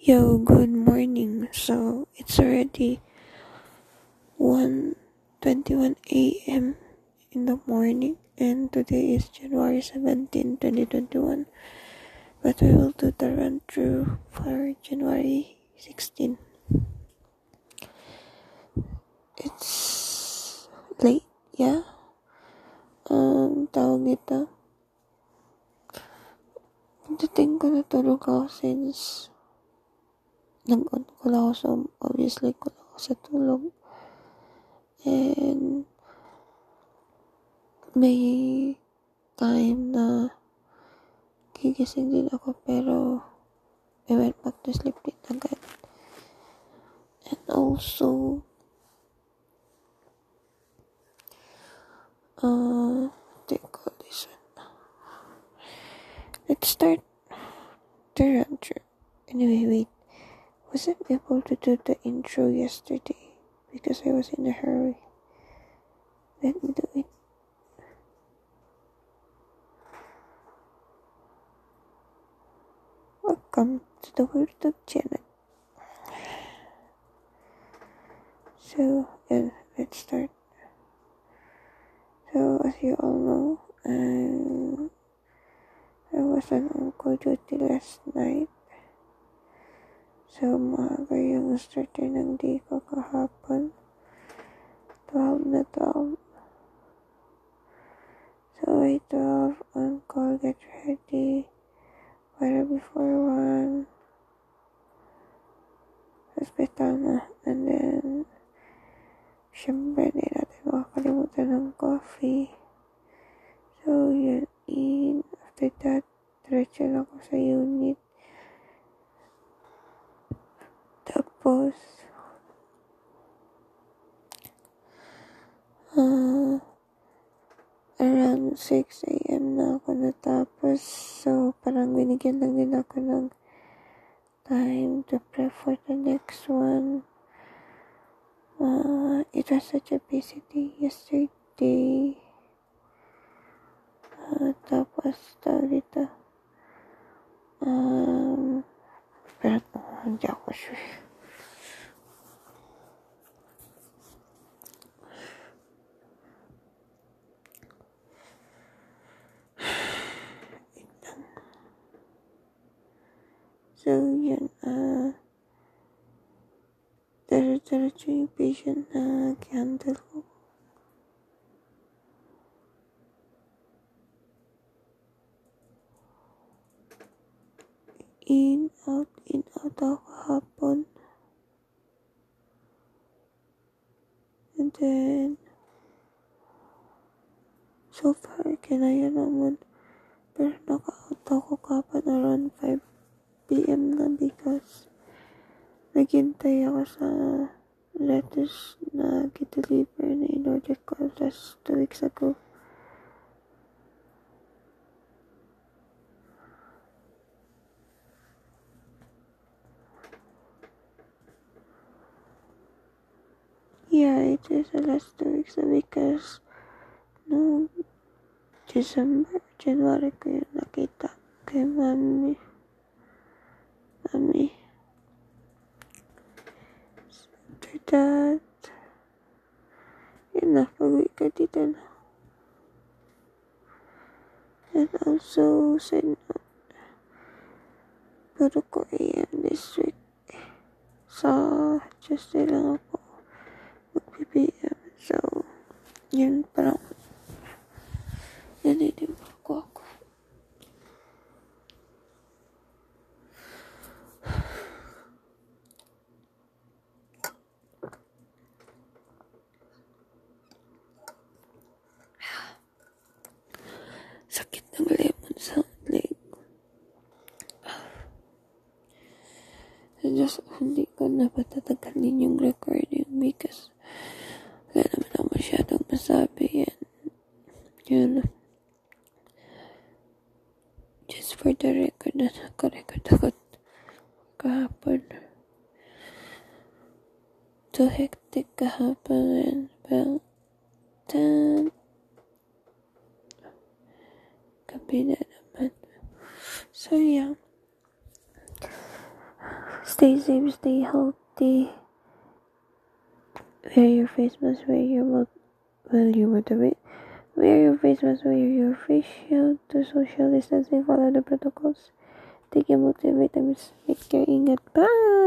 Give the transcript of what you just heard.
Yo, good morning. So it's already 1:21 a.m. in the morning, and today is January 17, 2021. But we will do the run through for January 16. It's late, yeah. Um, tawag nito. Pagdating ko natulog ako since nag-on ko lang ako sa, obviously ko lang ako sa tulog. And, may time na gigising din ako pero I went back to sleep din agad. And also, uh, you call this one? Let's start the through. Anyway, wait. Wasn't able to do the intro yesterday because I was in a hurry. Let me do it. Welcome to the world of channel. So, yeah, let's start. So, as you all know, I was on on-call duty last night. So, maaga yung starter ng day ko kahapon. 12 na 12. So, I 12 on call, get ready. Para before 1. Hospital na. And then, syempre, hindi natin makakalimutan ng coffee. So, yun, in. After that, diretso lang ako sa unit. Tapos, uh, around 6 a.m. na ako natapos. So, parang binigyan lang din ako ng time to prep for the next one. Uh, it was such a busy day yesterday. Uh, tapos, tawag dito. Um, pero hindi ako sure. So, yun. Uh, Diretso yung patient na handle ko. In, out, in, out ako kahapon. And then, so far, kinaya naman. Pero naka-out ako kahapon around 5 p.m. na because naghintay ako sa lettuce na gideliver na in-order ko last 2 weeks ago. Yeah, it is the last two weeks because no December, January ko yun nakita kay mami. After that, ka dito na. And also, send out. Pero ko AM this week. Sa Tuesday lang ako mag-PPM. So, yun parang naniniba ko ako. Just hindi ko na patatagalin yung recording because wala naman ako masyadong masabi yan. Yun. Just for the record na nakarecord ako kahapon. Too hectic kahapon and well, then, gabi na naman. So, yeah. Stay safe, stay healthy. Wear your face mask, wear your mouth, well, you motivate. Wear your face mask, wear your face shield to social distancing, follow the protocols. Take your multivitamins, make care, ingat. Bye!